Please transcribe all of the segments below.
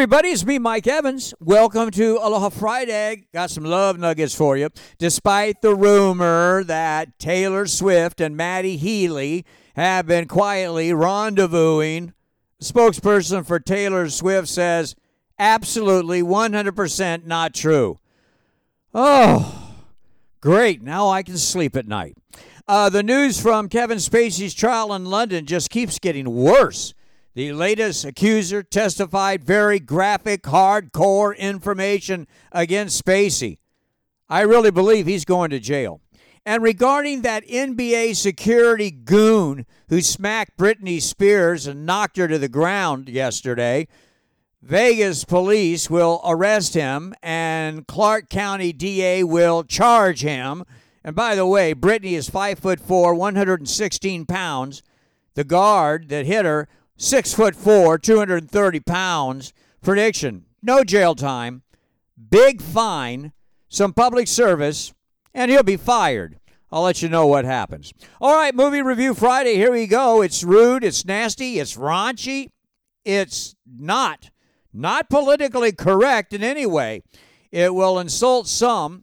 everybody, it's me, Mike Evans. Welcome to Aloha Friday. Got some love nuggets for you. Despite the rumor that Taylor Swift and Matty Healy have been quietly rendezvousing, spokesperson for Taylor Swift says absolutely 100% not true. Oh, great. Now I can sleep at night. Uh, the news from Kevin Spacey's trial in London just keeps getting worse. The latest accuser testified very graphic, hardcore information against Spacey. I really believe he's going to jail. And regarding that NBA security goon who smacked Britney Spears and knocked her to the ground yesterday, Vegas police will arrest him and Clark County DA will charge him. And by the way, Britney is five foot four, 116 pounds. The guard that hit her six foot four, 230 pounds. Prediction no jail time, big fine, some public service, and he'll be fired. I'll let you know what happens. All right, movie review Friday. Here we go. It's rude, it's nasty, it's raunchy, it's not not politically correct in any way. It will insult some,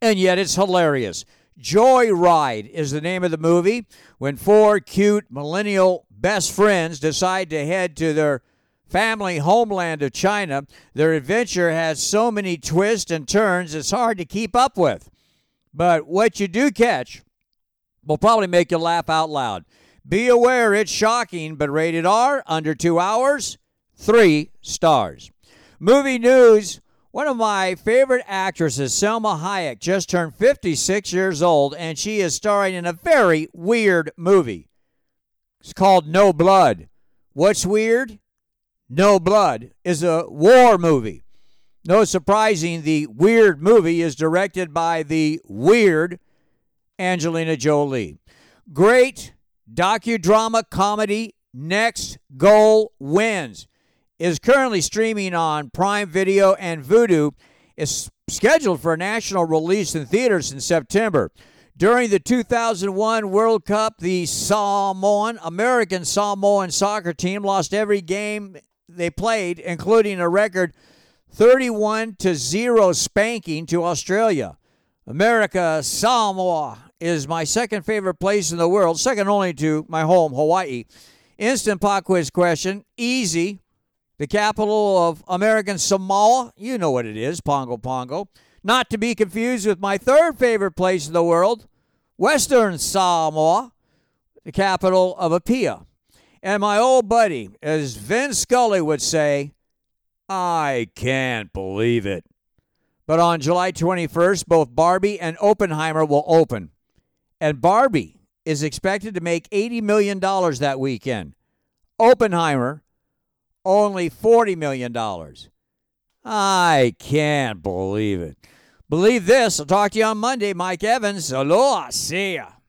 and yet it's hilarious. Joyride is the name of the movie. When four cute millennial best friends decide to head to their family homeland of China, their adventure has so many twists and turns it's hard to keep up with. But what you do catch will probably make you laugh out loud. Be aware it's shocking, but rated R, under two hours, three stars. Movie news one of my favorite actresses, Salma Hayek, just turned 56 years old, and she is starring in a very weird movie. It's called No Blood. What's weird? No Blood is a war movie. No surprising, the weird movie is directed by the weird Angelina Jolie. Great docudrama comedy, Next Goal Wins, is currently streaming on Prime Video and Vudu. Is scheduled for a national release in theaters in September. During the 2001 World Cup, the Samoan, American Samoan soccer team lost every game they played, including a record 31 to 0 spanking to Australia. America, Samoa is my second favorite place in the world, second only to my home, Hawaii. Instant pop quiz question, easy. The capital of American Samoa, you know what it is, Pago Pago. Not to be confused with my third favorite place in the world, Western Samoa, the capital of Apia. And my old buddy, as Vin Scully would say, I can't believe it. But on July 21st, both Barbie and Oppenheimer will open. And Barbie is expected to make $80 million that weekend. Oppenheimer, only $40 million. I can't believe it. Believe this. I'll talk to you on Monday. Mike Evans. Aloha. See ya.